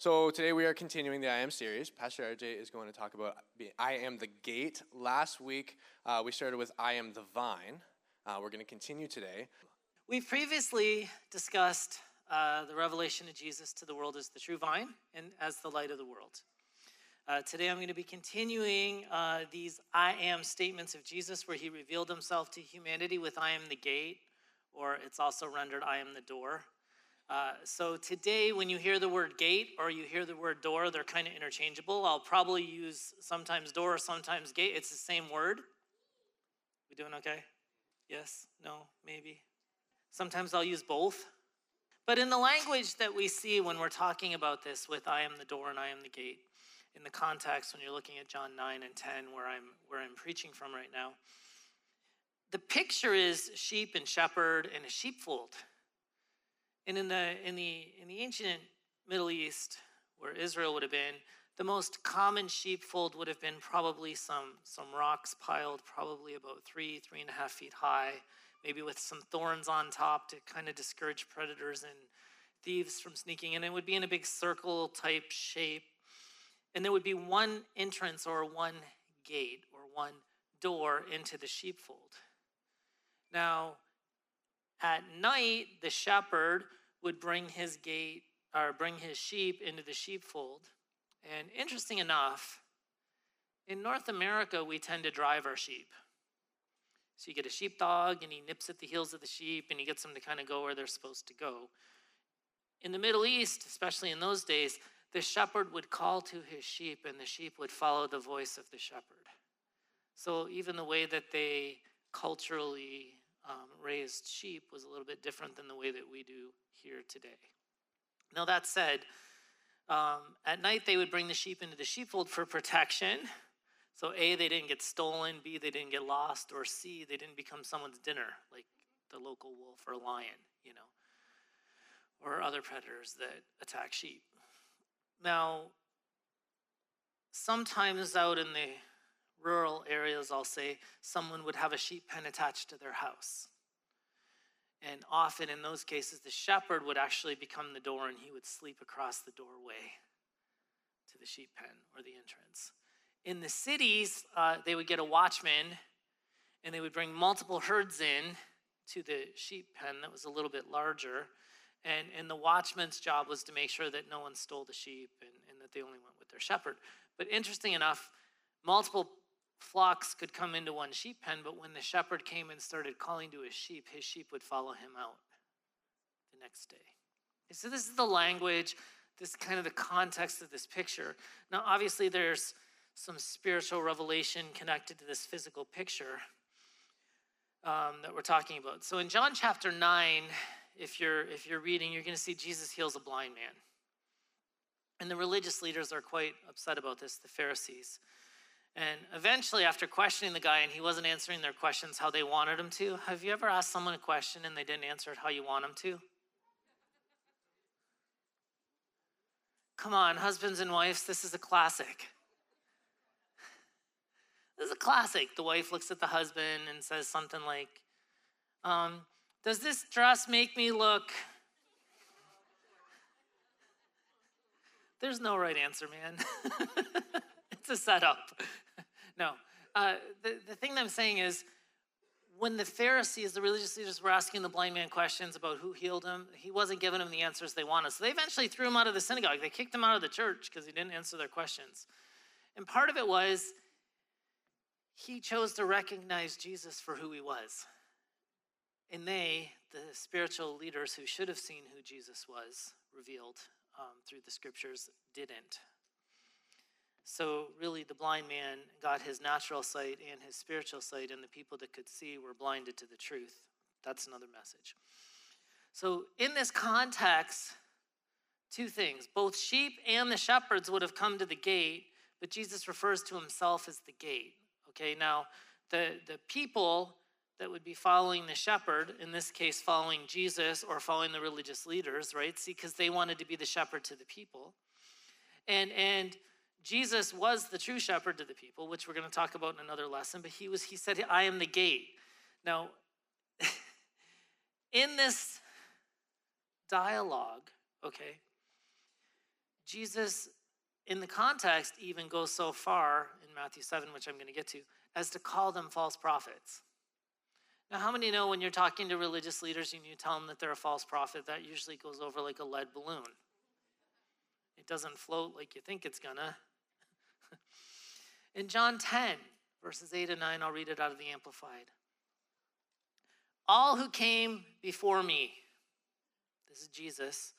So today we are continuing the I Am series. Pastor RJ is going to talk about I Am the Gate. Last week uh, we started with I Am the Vine. Uh, we're going to continue today. We've previously discussed uh, the revelation of Jesus to the world as the true vine and as the light of the world. Uh, today I'm going to be continuing uh, these I am statements of Jesus where he revealed himself to humanity with I am the gate, or it's also rendered I am the door. Uh, so today, when you hear the word gate or you hear the word door, they're kind of interchangeable. I'll probably use sometimes door, sometimes gate. It's the same word. We doing okay? Yes? No? Maybe? Sometimes I'll use both. But in the language that we see when we're talking about this with I am the door and I am the gate, in the context when you're looking at John 9 and 10 where I'm where I'm preaching from right now, the picture is sheep and shepherd and a sheepfold. And in the in the in the ancient Middle East, where Israel would have been, the most common sheepfold would have been probably some some rocks piled, probably about three three and a half feet high, maybe with some thorns on top to kind of discourage predators and thieves from sneaking in. It would be in a big circle type shape, and there would be one entrance or one gate or one door into the sheepfold. Now, at night, the shepherd would bring his gate or bring his sheep into the sheepfold. And interesting enough, in North America, we tend to drive our sheep. So you get a sheepdog and he nips at the heels of the sheep and he gets them to kind of go where they're supposed to go. In the Middle East, especially in those days, the shepherd would call to his sheep and the sheep would follow the voice of the shepherd. So even the way that they culturally um, raised sheep was a little bit different than the way that we do here today. Now, that said, um, at night they would bring the sheep into the sheepfold for protection. So, A, they didn't get stolen, B, they didn't get lost, or C, they didn't become someone's dinner, like the local wolf or lion, you know, or other predators that attack sheep. Now, sometimes out in the rural areas, I'll say, someone would have a sheep pen attached to their house. And often in those cases, the shepherd would actually become the door and he would sleep across the doorway to the sheep pen or the entrance. In the cities, uh, they would get a watchman and they would bring multiple herds in to the sheep pen that was a little bit larger. And, and the watchman's job was to make sure that no one stole the sheep and, and that they only went with their shepherd. But interesting enough, multiple flocks could come into one sheep pen, but when the shepherd came and started calling to his sheep, his sheep would follow him out the next day. So, this is the language, this kind of the context of this picture. Now, obviously, there's some spiritual revelation connected to this physical picture um, that we're talking about. So, in John chapter 9, if you're, if you're reading, you're going to see Jesus heals a blind man. And the religious leaders are quite upset about this, the Pharisees. And eventually, after questioning the guy and he wasn't answering their questions how they wanted him to, have you ever asked someone a question and they didn't answer it how you want them to? Come on, husbands and wives, this is a classic. This is a classic. The wife looks at the husband and says something like, um, Does this dress make me look? There's no right answer, man. a setup. no. Uh, the, the thing that I'm saying is, when the Pharisees, the religious leaders, were asking the blind man questions about who healed him, he wasn't giving them the answers they wanted. So they eventually threw him out of the synagogue. They kicked him out of the church because he didn't answer their questions. And part of it was he chose to recognize Jesus for who he was. And they, the spiritual leaders who should have seen who Jesus was revealed um, through the scriptures, didn't. So, really, the blind man got his natural sight and his spiritual sight, and the people that could see were blinded to the truth. That's another message. So, in this context, two things both sheep and the shepherds would have come to the gate, but Jesus refers to himself as the gate. Okay, now the, the people that would be following the shepherd, in this case, following Jesus or following the religious leaders, right? See, because they wanted to be the shepherd to the people. And, and Jesus was the true shepherd to the people, which we're going to talk about in another lesson, but he was he said, I am the gate. Now, in this dialogue, okay, Jesus, in the context, even goes so far in Matthew 7, which I'm going to get to, as to call them false prophets. Now, how many know when you're talking to religious leaders and you tell them that they're a false prophet, that usually goes over like a lead balloon? It doesn't float like you think it's gonna. In John 10, verses 8 and 9, I'll read it out of the Amplified. All who came before me, this is Jesus,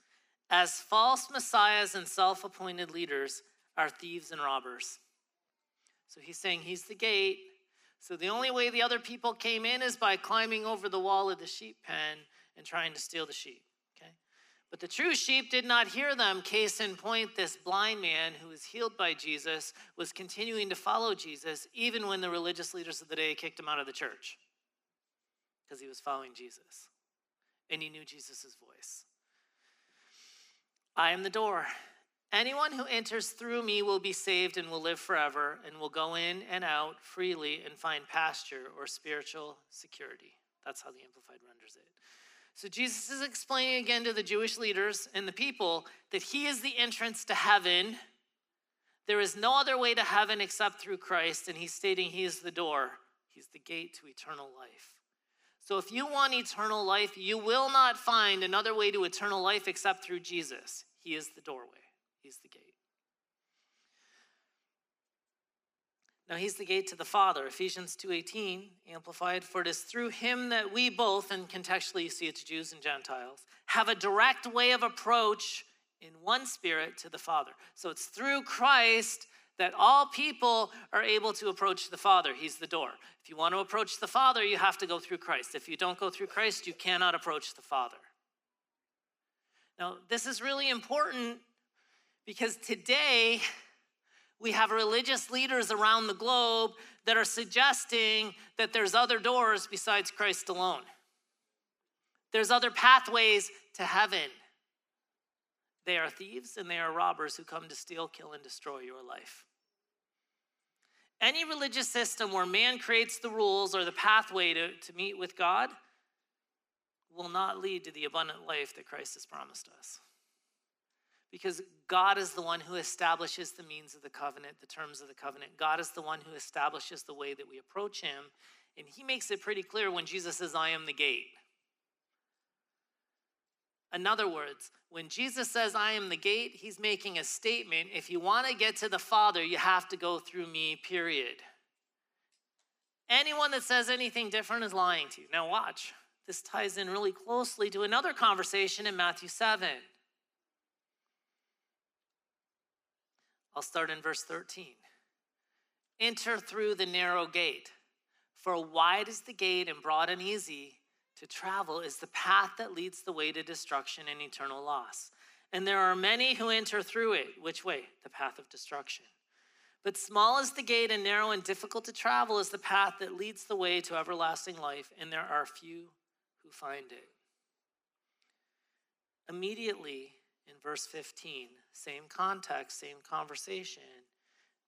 as false messiahs and self appointed leaders are thieves and robbers. So he's saying he's the gate, so the only way the other people came in is by climbing over the wall of the sheep pen and trying to steal the sheep. But the true sheep did not hear them. Case in point, this blind man who was healed by Jesus was continuing to follow Jesus even when the religious leaders of the day kicked him out of the church because he was following Jesus and he knew Jesus' voice. I am the door. Anyone who enters through me will be saved and will live forever and will go in and out freely and find pasture or spiritual security. That's how the Amplified renders it. So Jesus is explaining again to the Jewish leaders and the people that he is the entrance to heaven. There is no other way to heaven except through Christ, and he's stating he is the door, he's the gate to eternal life. So if you want eternal life, you will not find another way to eternal life except through Jesus. He is the doorway. He's the gate. Now he's the gate to the Father. Ephesians 2:18 amplified for it is through him that we both and contextually you see it's Jews and Gentiles have a direct way of approach in one spirit to the Father. So it's through Christ that all people are able to approach the Father. He's the door. If you want to approach the Father, you have to go through Christ. If you don't go through Christ, you cannot approach the Father. Now, this is really important because today, we have religious leaders around the globe that are suggesting that there's other doors besides Christ alone. There's other pathways to heaven. They are thieves and they are robbers who come to steal, kill, and destroy your life. Any religious system where man creates the rules or the pathway to, to meet with God will not lead to the abundant life that Christ has promised us because God is the one who establishes the means of the covenant, the terms of the covenant. God is the one who establishes the way that we approach Him. And He makes it pretty clear when Jesus says, I am the gate. In other words, when Jesus says, I am the gate, He's making a statement. If you want to get to the Father, you have to go through me, period. Anyone that says anything different is lying to you. Now, watch. This ties in really closely to another conversation in Matthew 7. I'll start in verse 13. Enter through the narrow gate, for wide is the gate and broad and easy to travel is the path that leads the way to destruction and eternal loss. And there are many who enter through it. Which way? The path of destruction. But small is the gate and narrow and difficult to travel is the path that leads the way to everlasting life, and there are few who find it. Immediately, in verse 15, same context, same conversation.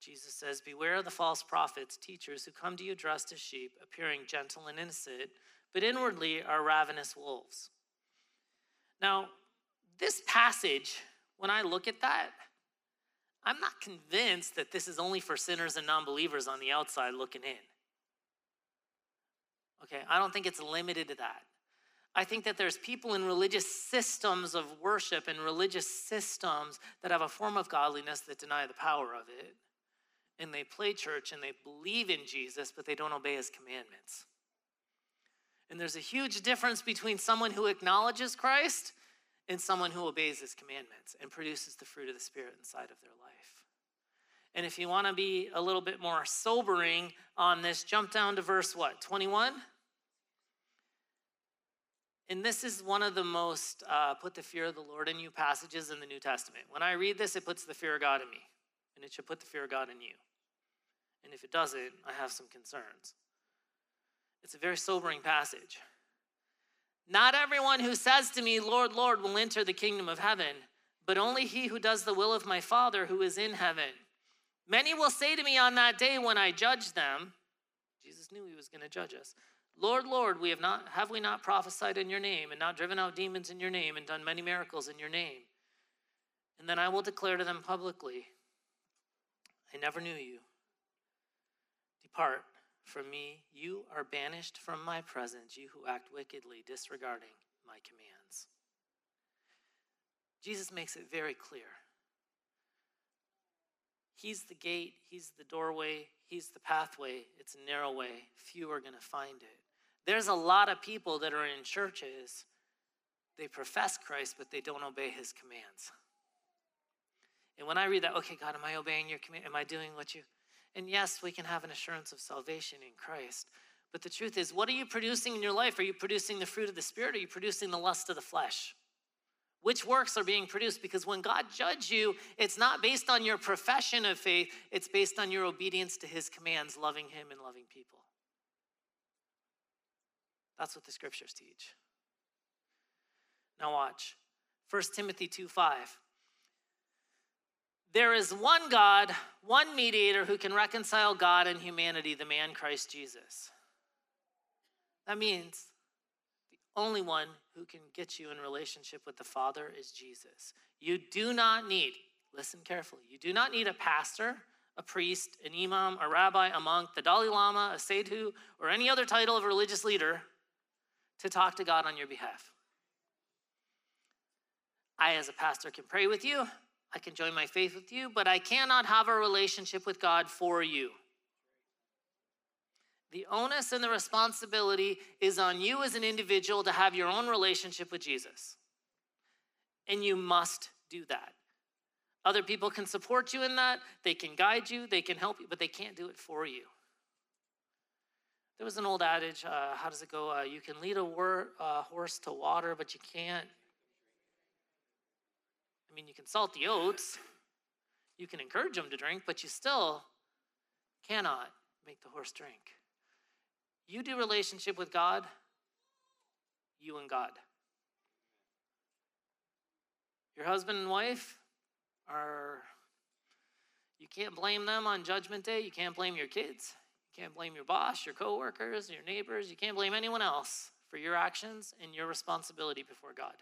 Jesus says, Beware of the false prophets, teachers who come to you dressed as sheep, appearing gentle and innocent, but inwardly are ravenous wolves. Now, this passage, when I look at that, I'm not convinced that this is only for sinners and non believers on the outside looking in. Okay, I don't think it's limited to that. I think that there's people in religious systems of worship and religious systems that have a form of godliness that deny the power of it. And they play church and they believe in Jesus, but they don't obey his commandments. And there's a huge difference between someone who acknowledges Christ and someone who obeys his commandments and produces the fruit of the Spirit inside of their life. And if you want to be a little bit more sobering on this, jump down to verse what? 21? And this is one of the most uh, put the fear of the Lord in you passages in the New Testament. When I read this, it puts the fear of God in me. and it should put the fear of God in you. And if it doesn't, I have some concerns. It's a very sobering passage. Not everyone who says to me, Lord, Lord, will enter the kingdom of heaven, but only he who does the will of my Father who is in heaven. Many will say to me on that day when I judge them, Jesus knew he was going to judge us. Lord, Lord, we have not have we not prophesied in your name and not driven out demons in your name and done many miracles in your name? And then I will declare to them publicly, I never knew you. Depart from me, you are banished from my presence, you who act wickedly, disregarding my commands. Jesus makes it very clear. He's the gate, He's the doorway, He's the pathway. It's a narrow way. Few are going to find it. There's a lot of people that are in churches, they profess Christ, but they don't obey His commands. And when I read that, okay, God, am I obeying your command? Am I doing what you? And yes, we can have an assurance of salvation in Christ. But the truth is, what are you producing in your life? Are you producing the fruit of the Spirit? Or are you producing the lust of the flesh? Which works are being produced? Because when God judges you, it's not based on your profession of faith, it's based on your obedience to his commands, loving him and loving people. That's what the scriptures teach. Now watch. 1 Timothy 2 5. There is one God, one mediator who can reconcile God and humanity, the man Christ Jesus. That means the only one who can get you in relationship with the Father is Jesus. You do not need, listen carefully, you do not need a pastor, a priest, an imam, a rabbi, a monk, the Dalai Lama, a sadhu, or any other title of a religious leader to talk to God on your behalf. I, as a pastor, can pray with you. I can join my faith with you, but I cannot have a relationship with God for you. The onus and the responsibility is on you as an individual to have your own relationship with Jesus. And you must do that. Other people can support you in that, they can guide you, they can help you, but they can't do it for you. There was an old adage uh, how does it go? Uh, you can lead a wor- uh, horse to water, but you can't I mean, you can salt the oats, you can encourage them to drink, but you still cannot make the horse drink. You do relationship with God, you and God. Your husband and wife are, you can't blame them on Judgment Day. You can't blame your kids. You can't blame your boss, your coworkers, your neighbors. You can't blame anyone else for your actions and your responsibility before God.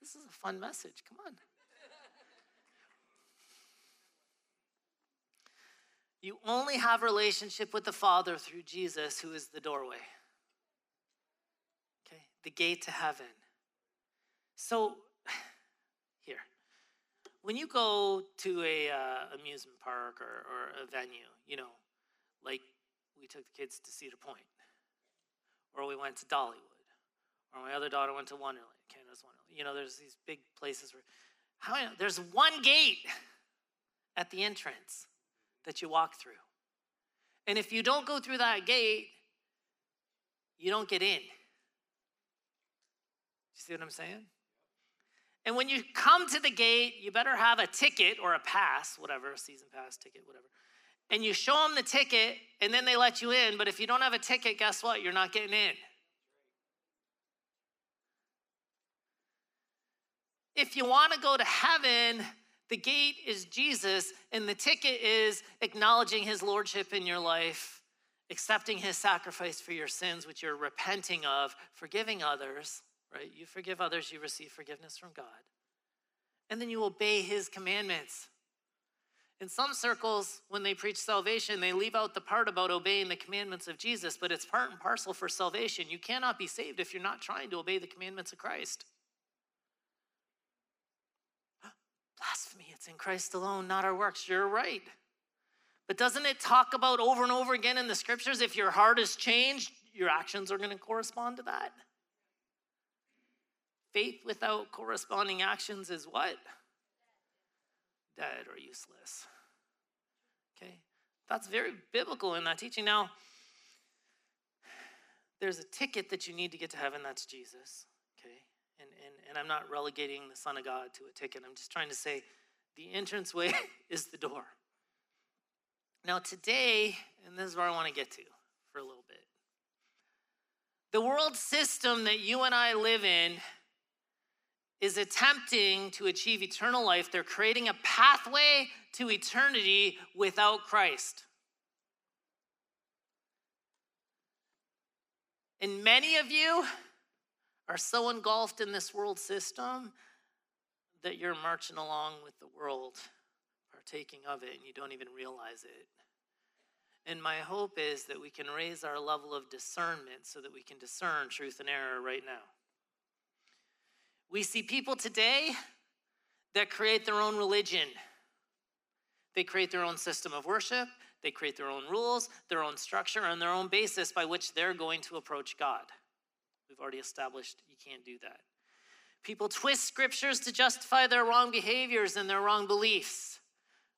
This is a fun message. Come on. You only have relationship with the Father through Jesus, who is the doorway. Okay, the gate to heaven. So, here, when you go to a uh, amusement park or, or a venue, you know, like we took the kids to Cedar Point, or we went to Dollywood, or my other daughter went to Wonderland, Canada's Wonderland you know, there's these big places where, how there's one gate at the entrance that you walk through. And if you don't go through that gate, you don't get in. You see what I'm saying? And when you come to the gate, you better have a ticket or a pass, whatever, season pass, ticket, whatever. And you show them the ticket, and then they let you in. But if you don't have a ticket, guess what? You're not getting in. If you want to go to heaven, the gate is Jesus, and the ticket is acknowledging his lordship in your life, accepting his sacrifice for your sins, which you're repenting of, forgiving others, right? You forgive others, you receive forgiveness from God. And then you obey his commandments. In some circles, when they preach salvation, they leave out the part about obeying the commandments of Jesus, but it's part and parcel for salvation. You cannot be saved if you're not trying to obey the commandments of Christ. Blasphemy, it's in Christ alone, not our works. You're right. But doesn't it talk about over and over again in the scriptures if your heart is changed, your actions are going to correspond to that? Faith without corresponding actions is what? Dead or useless. Okay? That's very biblical in that teaching. Now, there's a ticket that you need to get to heaven, that's Jesus Okay? and and, and I'm not relegating the Son of God to a ticket. I'm just trying to say The entrance way is the door. Now, today, and this is where I want to get to for a little bit. The world system that you and I live in is attempting to achieve eternal life. They're creating a pathway to eternity without Christ. And many of you are so engulfed in this world system that you're marching along with the world, partaking of it, and you don't even realize it. And my hope is that we can raise our level of discernment so that we can discern truth and error right now. We see people today that create their own religion. They create their own system of worship, they create their own rules, their own structure, and their own basis by which they're going to approach God. We've already established you can't do that. People twist scriptures to justify their wrong behaviors and their wrong beliefs.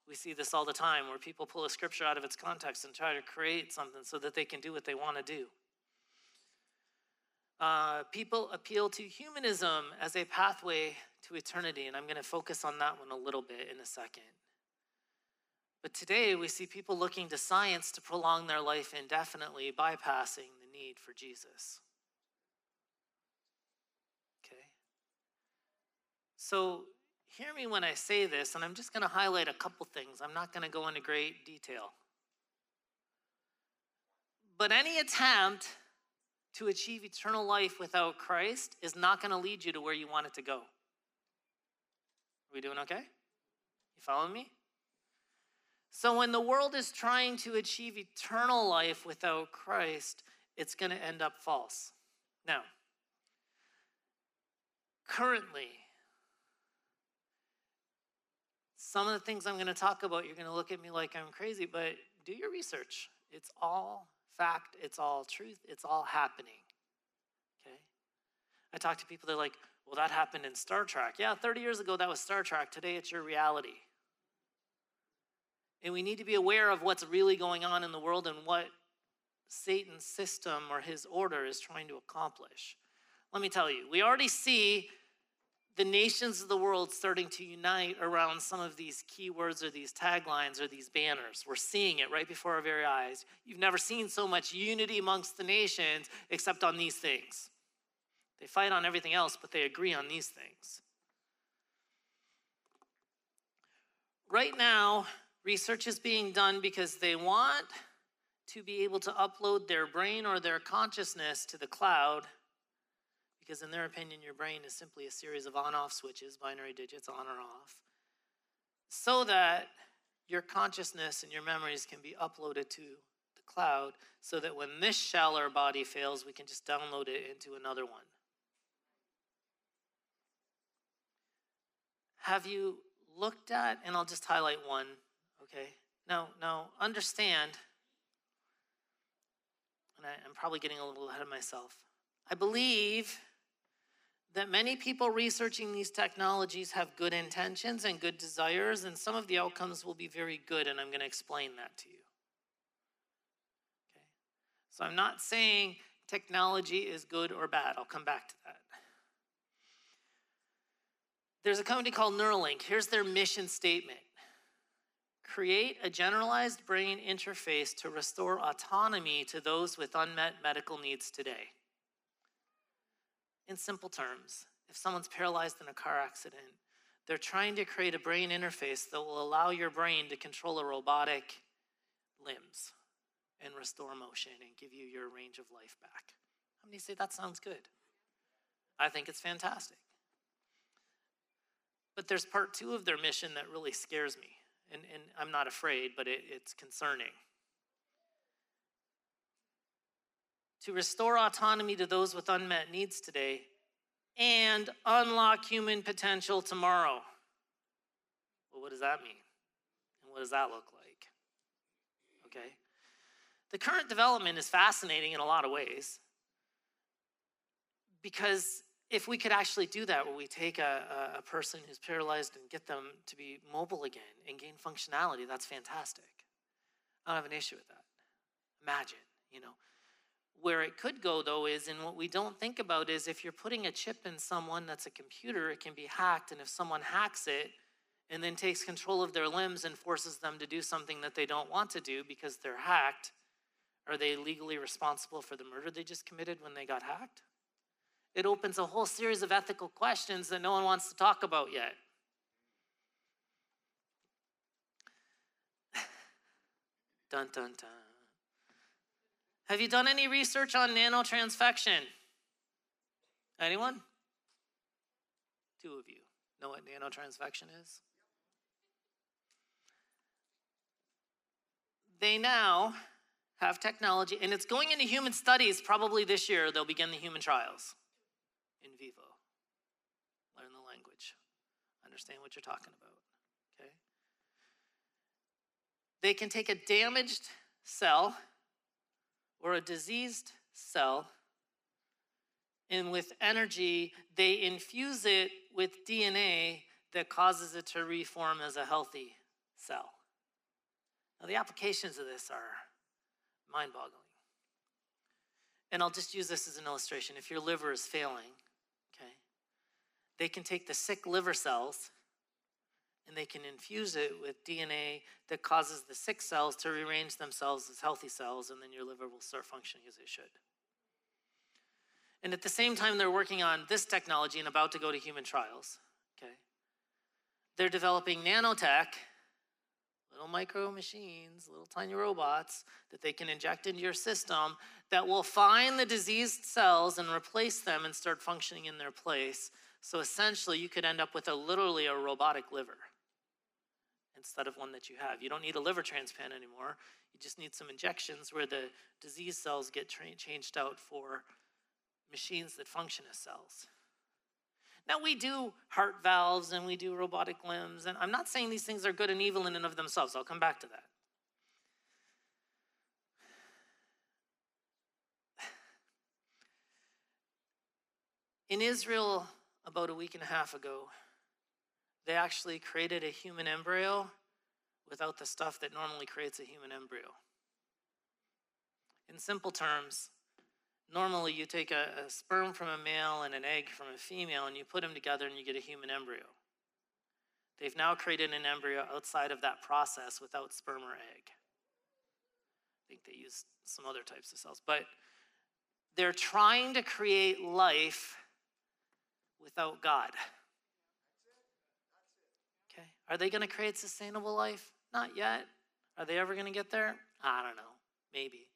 We see this all the time where people pull a scripture out of its context and try to create something so that they can do what they want to do. Uh, people appeal to humanism as a pathway to eternity, and I'm going to focus on that one a little bit in a second. But today we see people looking to science to prolong their life indefinitely, bypassing the need for Jesus. Okay? So hear me when I say this, and I'm just going to highlight a couple things. I'm not going to go into great detail. But any attempt to achieve eternal life without Christ is not going to lead you to where you want it to go. Are we doing okay? You following me? So, when the world is trying to achieve eternal life without Christ, it's going to end up false. Now, currently, some of the things I'm going to talk about, you're going to look at me like I'm crazy, but do your research. It's all fact, it's all truth, it's all happening. Okay? I talk to people, they're like, well, that happened in Star Trek. Yeah, 30 years ago, that was Star Trek. Today, it's your reality. And we need to be aware of what's really going on in the world and what Satan's system or his order is trying to accomplish. Let me tell you, we already see the nations of the world starting to unite around some of these keywords or these taglines or these banners. We're seeing it right before our very eyes. You've never seen so much unity amongst the nations except on these things. They fight on everything else, but they agree on these things. Right now, research is being done because they want to be able to upload their brain or their consciousness to the cloud because, in their opinion, your brain is simply a series of on off switches, binary digits on or off, so that your consciousness and your memories can be uploaded to the cloud so that when this shallower body fails, we can just download it into another one. Have you looked at, and I'll just highlight one, okay? Now, now understand, and I, I'm probably getting a little ahead of myself. I believe that many people researching these technologies have good intentions and good desires, and some of the outcomes will be very good, and I'm going to explain that to you. Okay? So I'm not saying technology is good or bad. I'll come back to that. There's a company called Neuralink. Here's their mission statement create a generalized brain interface to restore autonomy to those with unmet medical needs today. In simple terms, if someone's paralyzed in a car accident, they're trying to create a brain interface that will allow your brain to control a robotic limbs and restore motion and give you your range of life back. How many say that sounds good? I think it's fantastic. But there's part two of their mission that really scares me. And, and I'm not afraid, but it, it's concerning. To restore autonomy to those with unmet needs today and unlock human potential tomorrow. Well, what does that mean? And what does that look like? Okay. The current development is fascinating in a lot of ways because if we could actually do that, where we take a, a person who's paralyzed and get them to be mobile again and gain functionality, that's fantastic. I don't have an issue with that. Imagine, you know, where it could go, though, is, and what we don't think about is if you're putting a chip in someone that's a computer, it can be hacked, and if someone hacks it, and then takes control of their limbs and forces them to do something that they don't want to do because they're hacked, are they legally responsible for the murder they just committed when they got hacked? It opens a whole series of ethical questions that no one wants to talk about yet. dun dun dun. Have you done any research on nanotransfection? Anyone? Two of you know what nanotransfection is? They now have technology, and it's going into human studies probably this year. They'll begin the human trials in vivo. Learn the language, understand what you're talking about. Okay? They can take a damaged cell or a diseased cell, and with energy, they infuse it with DNA that causes it to reform as a healthy cell. Now, the applications of this are mind boggling. And I'll just use this as an illustration. If your liver is failing, okay, they can take the sick liver cells and they can infuse it with DNA that causes the sick cells to rearrange themselves as healthy cells, and then your liver will start functioning as it should. And at the same time, they're working on this technology and about to go to human trials. Okay, they're developing nanotech little micro machines, little tiny robots that they can inject into your system that will find the diseased cells and replace them and start functioning in their place. So essentially, you could end up with a literally a robotic liver instead of one that you have. You don't need a liver transplant anymore. You just need some injections where the disease cells get tra- changed out for machines that function as cells. Now, we do heart valves and we do robotic limbs, and I'm not saying these things are good and evil in and of themselves. I'll come back to that. In Israel, about a week and a half ago, they actually created a human embryo without the stuff that normally creates a human embryo. In simple terms, normally you take a, a, sperm from a male and an egg from a female and you put them together and you get a human embryo. They've now created an embryo outside of that process without sperm or egg. I think they use some other types of cells, but they're trying to create life without God. Are they going to create sustainable life? Not yet. Are they ever going to get there? I don't know. Maybe.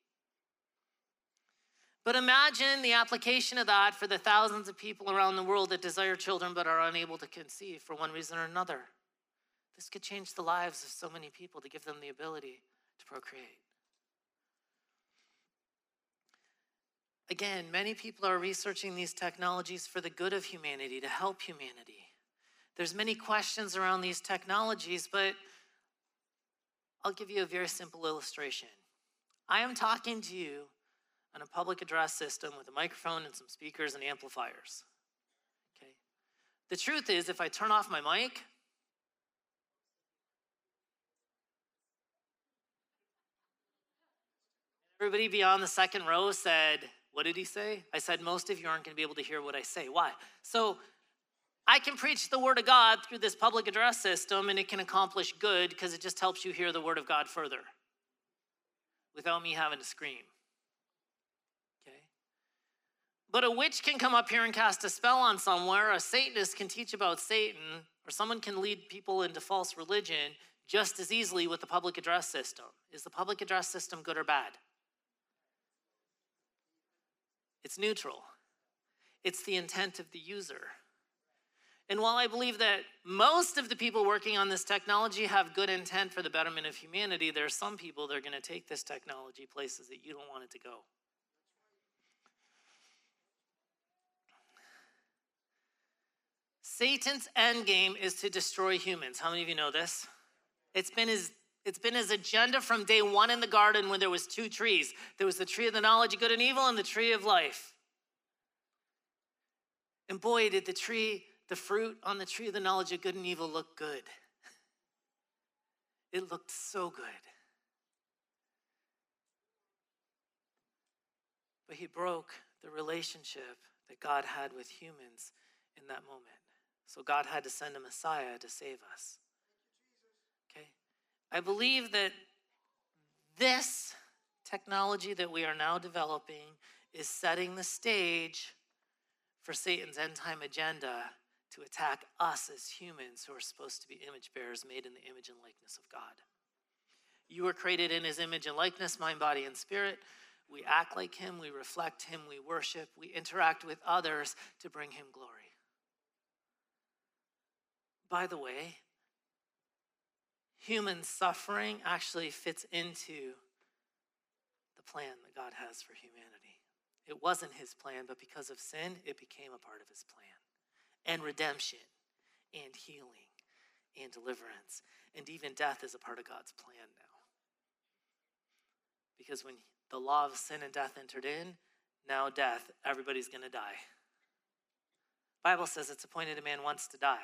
But imagine the application of that for the thousands of people around the world that desire children but are unable to conceive for one reason or another. This could change the lives of so many people to give them the ability to procreate. Again, many people are researching these technologies for the good of humanity, to help humanity. There's many questions around these technologies, but I'll give you a very simple illustration. I am talking to you on a public address system with a microphone and some speakers and amplifiers. Okay. The truth is, if I turn off my mic, everybody beyond the second row said, What did he say? I said, Most of you aren't going to be able to hear what I say. Why? So I can preach the word of God through this public address system and it can accomplish good because it just helps you hear the word of God further without me having to scream. Okay? But a witch can come up here and cast a spell on somewhere, a Satanist can teach about Satan, or someone can lead people into false religion just as easily with the public address system. Is the public address system good or bad? It's neutral, it's the intent of the user. And while I believe that most of the people working on this technology have good intent for the betterment of humanity, there are some people that are going to take this technology places that you don't want it to go. Satan's end game is to destroy humans. How many of you know this? It's been his it's been his agenda from day one in the garden when there was two trees. There was the tree of the knowledge of good and evil and the tree of life. And boy, did the tree, the fruit on the tree of the knowledge of good and evil look good. It looked so good. But he broke the relationship that God had with humans in that moment. So God had to send a Messiah to save us. Okay? I believe that this technology that we are now developing is setting the stage for Satan's end time agenda to attack us as humans who are supposed to be image bearers made in the image and likeness of God. You were created in his image and likeness, mind, body, and spirit. We act like him, we reflect him, we worship, we interact with others to bring him glory. By the way, human suffering actually fits into the plan that God has for humanity. It wasn't his plan, but because of sin, it became a part of his plan. And redemption, and healing, and deliverance, and even death is a part of God's plan now. Because when the law of sin and death entered in, now death, everybody's going to die. Bible says it's appointed a man once to die.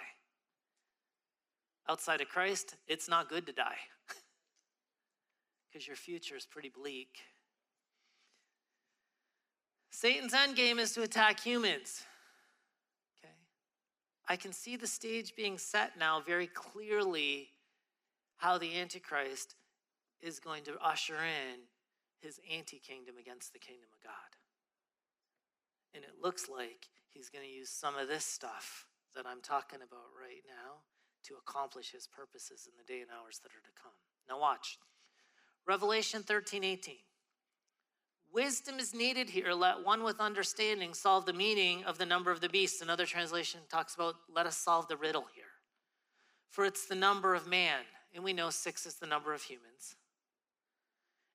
Outside of Christ, it's not good to die. Because your future is pretty bleak. Satan's end game is to attack humans. I can see the stage being set now very clearly how the Antichrist is going to usher in his anti kingdom against the kingdom of God. And it looks like he's going to use some of this stuff that I'm talking about right now to accomplish his purposes in the day and hours that are to come. Now, watch. Revelation 13 18. Wisdom is needed here. Let one with understanding solve the meaning of the number of the beast. Another translation talks about let us solve the riddle here. For it's the number of man, and we know six is the number of humans.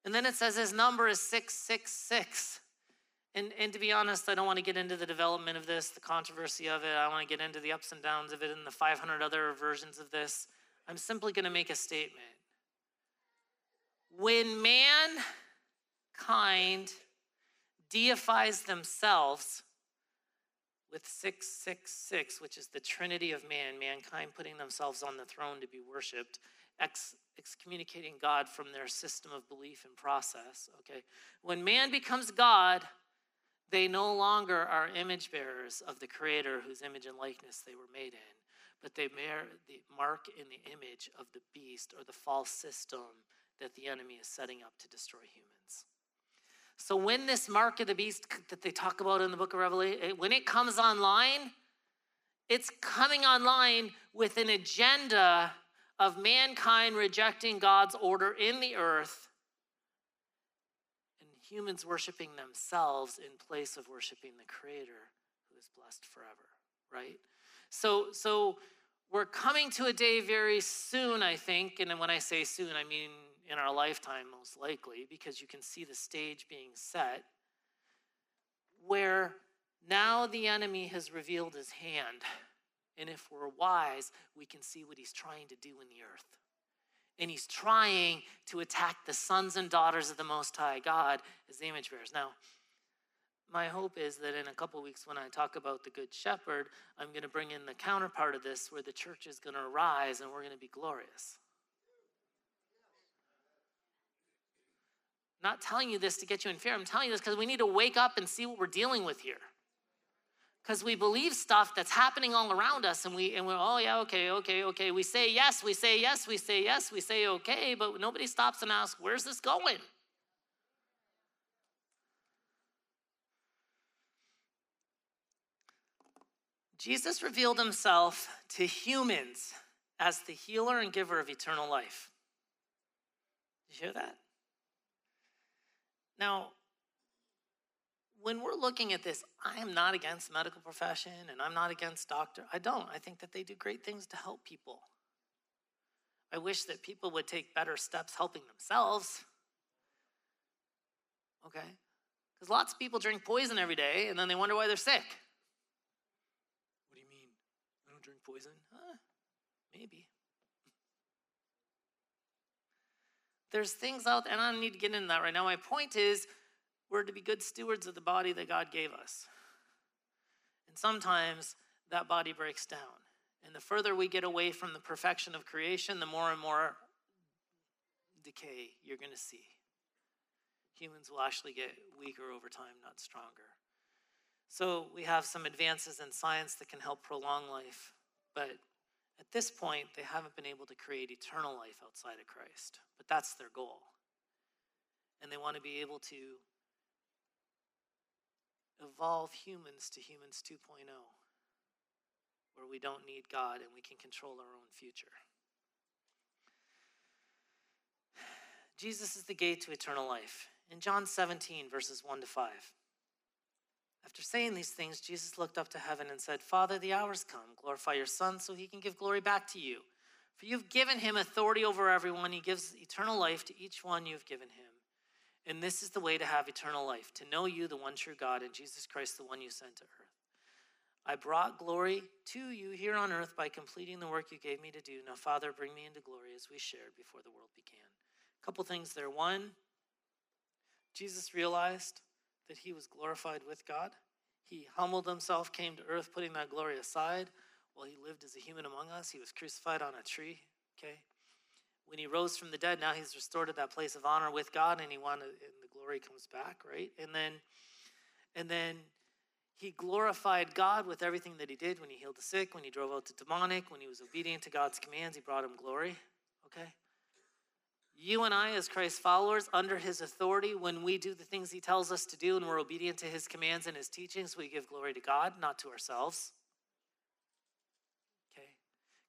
And then it says his number is 666. And, and to be honest, I don't want to get into the development of this, the controversy of it. I want to get into the ups and downs of it and the 500 other versions of this. I'm simply going to make a statement. When mankind deifies themselves with 666, which is the trinity of man, mankind putting themselves on the throne to be worshiped, ex- excommunicating God from their system of belief and process. Okay? When man becomes God, they no longer are image bearers of the Creator whose image and likeness they were made in, but they bear the mark in the image of the beast or the false system that the enemy is setting up to destroy humans. So when this mark of the beast that they talk about in the book of Revelation, when it comes online, it's coming online with an agenda of mankind rejecting God's order in the earth and humans worshiping themselves in place of worshiping the creator who is blessed forever, right? So so we're coming to a day very soon, I think, and when I say soon, I mean in our lifetime most likely because you can see the stage being set where now the enemy has revealed his hand and if we're wise, we can see what he's trying to do in the earth. And he's trying to attack the sons and daughters of the Most High God as the image bearers. Now, my hope is that in a couple weeks, when I talk about the Good Shepherd, I'm going to bring in the counterpart of this where the church is going to arise and we're going to be glorious. I'm not telling you this to get you in fear. I'm telling you this because we need to wake up and see what we're dealing with here. Because we believe stuff that's happening all around us and we and we're oh yeah okay okay okay. We say yes we say yes we say yes we say okay but nobody stops and asks where's this going? Jesus revealed himself to humans as the healer and giver of eternal life. Did you hear that now when we're looking at this, I am not against medical profession and I'm not against doctor. I don't. I think that they do great things to help people. I wish that people would take better steps helping themselves. Okay? Because lots of people drink poison every day and then they wonder why they're sick. What do you mean? I don't drink poison? Huh, maybe. There's things out there, and I don't need to get into that right now. My point is, we're to be good stewards of the body that God gave us. And sometimes that body breaks down. And the further we get away from the perfection of creation, the more and more decay you're going to see. Humans will actually get weaker over time, not stronger. So we have some advances in science that can help prolong life, but At this point, they haven't been able to create eternal life outside of Christ, but that's their goal. And they want to be able to evolve humans to humans 2.0, where we don't need God and we can control our own future. Jesus is the gate to eternal life. In John 17, verses 1 to 5. After saying these things, Jesus looked up to heaven and said, Father, the hour's come. Glorify your Son so he can give glory back to you. For you've given him authority over everyone. He gives eternal life to each one you've given him. And this is the way to have eternal life to know you, the one true God, and Jesus Christ, the one you sent to earth. I brought glory to you here on earth by completing the work you gave me to do. Now, Father, bring me into glory as we shared before the world began. A couple things there. One, Jesus realized that he was glorified with God. He humbled himself, came to earth, putting that glory aside while he lived as a human among us. He was crucified on a tree, okay? When he rose from the dead, now he's restored to that place of honor with God and he wanted and the glory comes back, right? And then and then he glorified God with everything that he did when he healed the sick, when he drove out the demonic, when he was obedient to God's commands, he brought him glory, okay? You and I, as Christ's followers, under his authority, when we do the things he tells us to do and we're obedient to his commands and his teachings, we give glory to God, not to ourselves. Okay?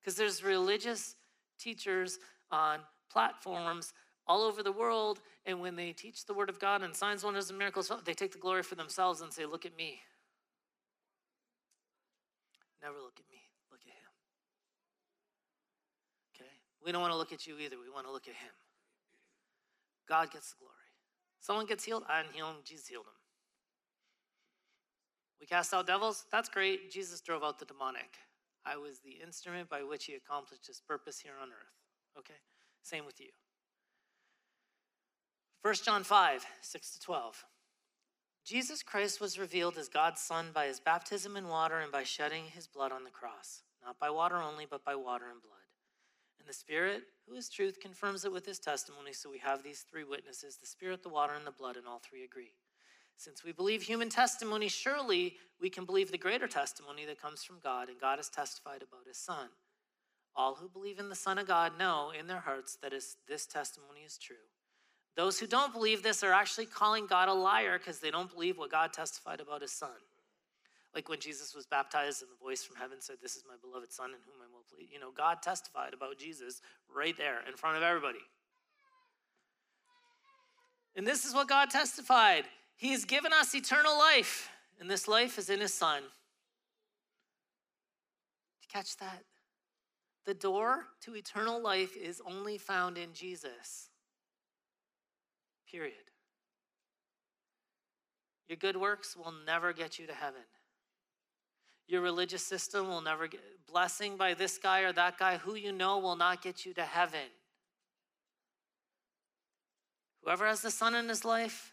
Because there's religious teachers on platforms all over the world, and when they teach the word of God and signs, wonders, and miracles, oh, they take the glory for themselves and say, Look at me. Never look at me, look at him. Okay? We don't want to look at you either, we want to look at him. God gets the glory. Someone gets healed, I didn't heal him, Jesus healed him. We cast out devils, that's great. Jesus drove out the demonic. I was the instrument by which he accomplished his purpose here on earth. Okay? Same with you. 1 John 5, 6 to 12. Jesus Christ was revealed as God's Son by his baptism in water and by shedding his blood on the cross, not by water only, but by water and blood. And the Spirit, who is truth, confirms it with his testimony. So we have these three witnesses the Spirit, the water, and the blood, and all three agree. Since we believe human testimony, surely we can believe the greater testimony that comes from God, and God has testified about his Son. All who believe in the Son of God know in their hearts that this testimony is true. Those who don't believe this are actually calling God a liar because they don't believe what God testified about his Son. Like when Jesus was baptized and the voice from heaven said, This is my beloved Son in whom I will please. You know, God testified about Jesus right there in front of everybody. And this is what God testified He has given us eternal life, and this life is in His Son. Did you catch that? The door to eternal life is only found in Jesus. Period. Your good works will never get you to heaven. Your religious system will never get blessing by this guy or that guy who you know will not get you to heaven. Whoever has the Son in his life,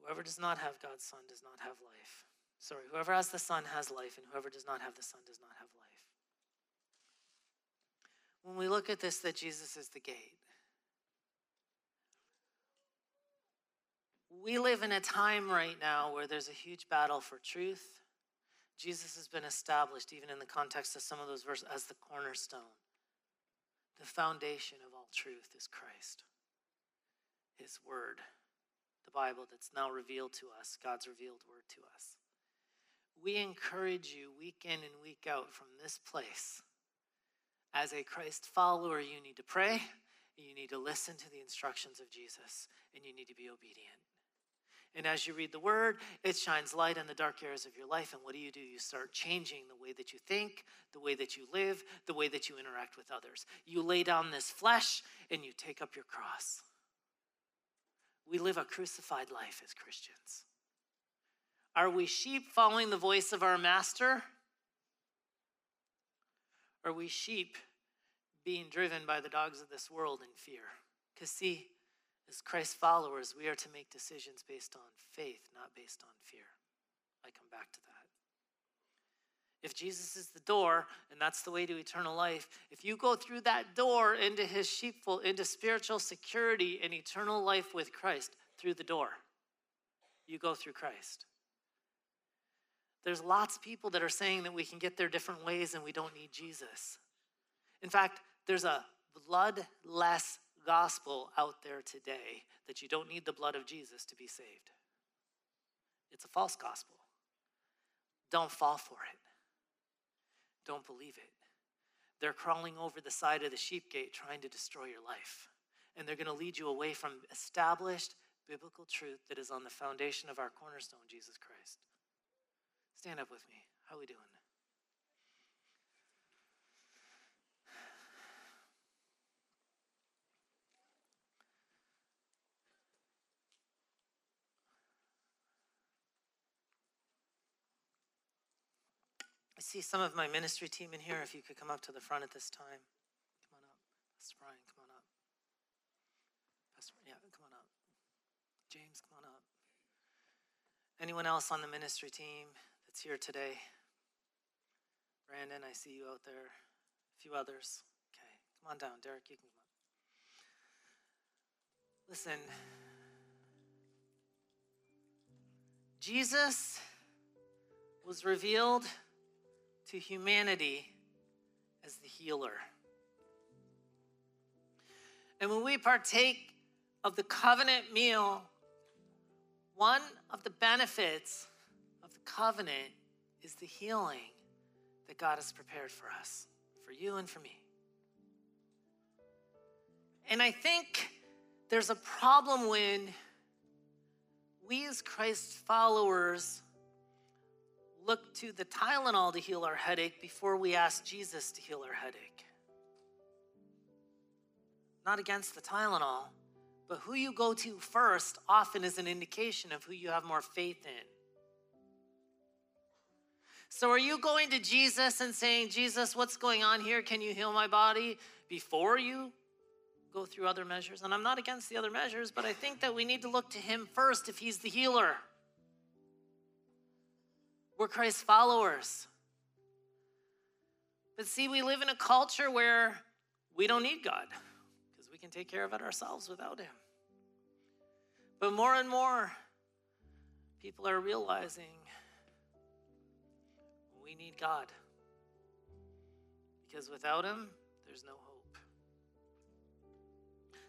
whoever does not have God's Son does not have life. Sorry, whoever has the Son has life, and whoever does not have the Son does not have life. When we look at this, that Jesus is the gate, we live in a time right now where there's a huge battle for truth. Jesus has been established, even in the context of some of those verses, as the cornerstone. The foundation of all truth is Christ, His Word, the Bible that's now revealed to us, God's revealed Word to us. We encourage you week in and week out from this place. As a Christ follower, you need to pray, you need to listen to the instructions of Jesus, and you need to be obedient. And as you read the word, it shines light in the dark areas of your life. And what do you do? You start changing the way that you think, the way that you live, the way that you interact with others. You lay down this flesh and you take up your cross. We live a crucified life as Christians. Are we sheep following the voice of our master? Are we sheep being driven by the dogs of this world in fear? Because, see, as Christ followers, we are to make decisions based on faith, not based on fear. I come back to that. If Jesus is the door, and that's the way to eternal life, if you go through that door into his sheepfold, into spiritual security and eternal life with Christ, through the door, you go through Christ. there's lots of people that are saying that we can get there different ways and we don't need Jesus. In fact, there's a bloodless gospel out there today that you don't need the blood of Jesus to be saved. It's a false gospel. Don't fall for it. Don't believe it. They're crawling over the side of the sheep gate trying to destroy your life. And they're going to lead you away from established biblical truth that is on the foundation of our cornerstone, Jesus Christ. Stand up with me. How are we doing? See some of my ministry team in here. If you could come up to the front at this time. Come on up. Pastor Brian, come on up. Pastor, yeah, come on up. James, come on up. Anyone else on the ministry team that's here today? Brandon, I see you out there. A few others. Okay, come on down. Derek, you can come up. Listen, Jesus was revealed to humanity as the healer. And when we partake of the covenant meal, one of the benefits of the covenant is the healing that God has prepared for us, for you and for me. And I think there's a problem when we, as Christ followers, look to the Tylenol to heal our headache before we ask Jesus to heal our headache. Not against the Tylenol, but who you go to first often is an indication of who you have more faith in. So, are you going to Jesus and saying, Jesus, what's going on here? Can you heal my body before you go through other measures? And I'm not against the other measures, but I think that we need to look to Him first if He's the healer. We're Christ followers. But see, we live in a culture where we don't need God because we can take care of it ourselves without Him. But more and more, people are realizing we need God because without Him, there's no hope.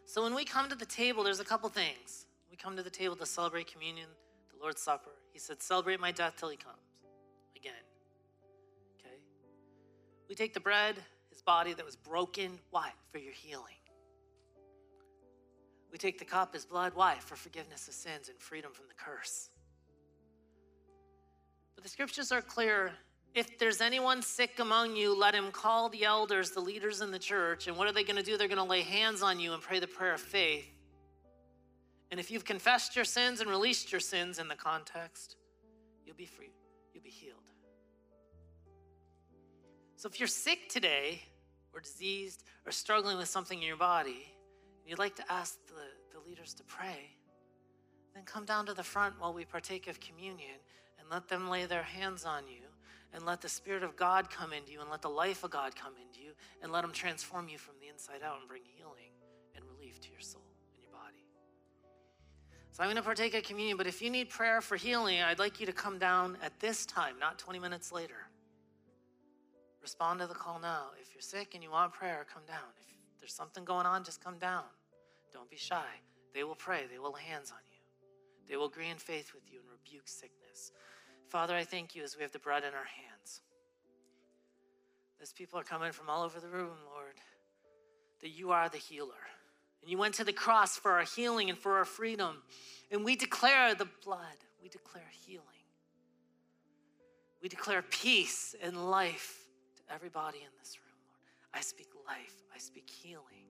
So when we come to the table, there's a couple things. We come to the table to celebrate communion, the Lord's Supper. He said, Celebrate my death till He comes We take the bread, his body that was broken. Why? For your healing. We take the cup, his blood. Why? For forgiveness of sins and freedom from the curse. But the scriptures are clear. If there's anyone sick among you, let him call the elders, the leaders in the church. And what are they going to do? They're going to lay hands on you and pray the prayer of faith. And if you've confessed your sins and released your sins in the context, you'll be free. You'll be healed. So if you're sick today, or diseased, or struggling with something in your body, and you'd like to ask the, the leaders to pray, then come down to the front while we partake of communion and let them lay their hands on you and let the Spirit of God come into you and let the life of God come into you and let them transform you from the inside out and bring healing and relief to your soul and your body. So I'm going to partake of communion, but if you need prayer for healing, I'd like you to come down at this time, not 20 minutes later. Respond to the call now. If you're sick and you want prayer, come down. If there's something going on, just come down. Don't be shy. They will pray, they will lay hands on you, they will agree in faith with you and rebuke sickness. Father, I thank you as we have the bread in our hands. As people are coming from all over the room, Lord, that you are the healer. And you went to the cross for our healing and for our freedom. And we declare the blood, we declare healing. We declare peace and life everybody in this room, Lord. I speak life, I speak healing,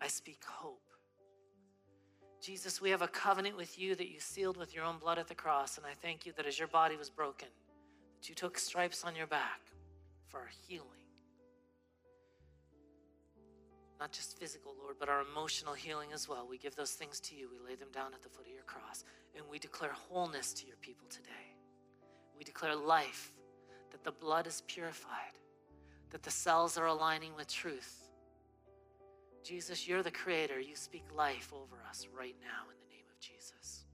I speak hope. Jesus, we have a covenant with you that you sealed with your own blood at the cross, and I thank you that as your body was broken, that you took stripes on your back for our healing. Not just physical, Lord, but our emotional healing as well. We give those things to you. We lay them down at the foot of your cross, and we declare wholeness to your people today. We declare life that the blood is purified, that the cells are aligning with truth. Jesus, you're the creator. You speak life over us right now in the name of Jesus.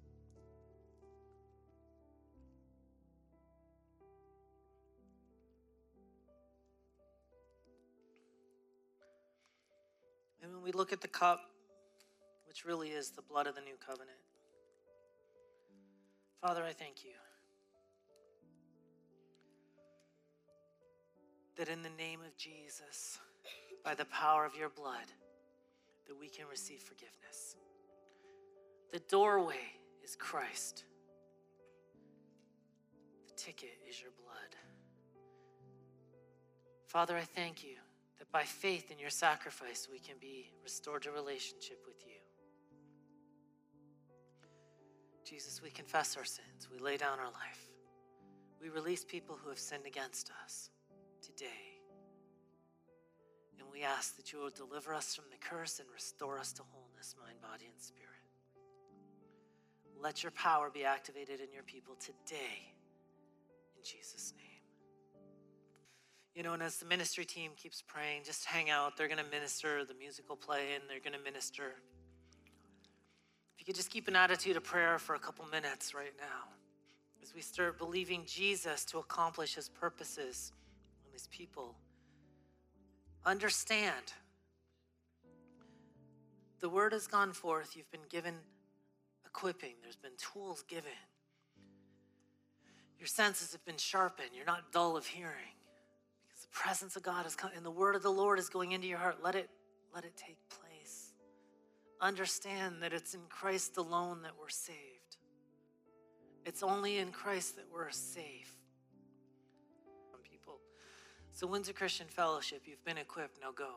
And when we look at the cup, which really is the blood of the new covenant, Father, I thank you. That in the name of Jesus, by the power of your blood, that we can receive forgiveness. The doorway is Christ. The ticket is your blood. Father, I thank you that by faith in your sacrifice, we can be restored to relationship with you. Jesus, we confess our sins. We lay down our life. We release people who have sinned against us today. And we ask that you will deliver us from the curse and restore us to wholeness, mind, body, and spirit. Let your power be activated in your people today. In Jesus' name. You know, and as the ministry team keeps praying, just hang out. They're going to minister, the music will play, and they're going to minister. If you could just keep an attitude of prayer for a couple minutes right now as we start believing Jesus to accomplish his purposes his people. Understand the word has gone forth, you've been given equipping, there's been tools given. Your senses have been sharpened, you're not dull of hearing because the presence of God is coming and the word of the Lord is going into your heart. Let it let it take place understand that it's in Christ alone that we're saved. It's only in Christ that we're safe. So, Windsor Christian Fellowship, you've been equipped, now go.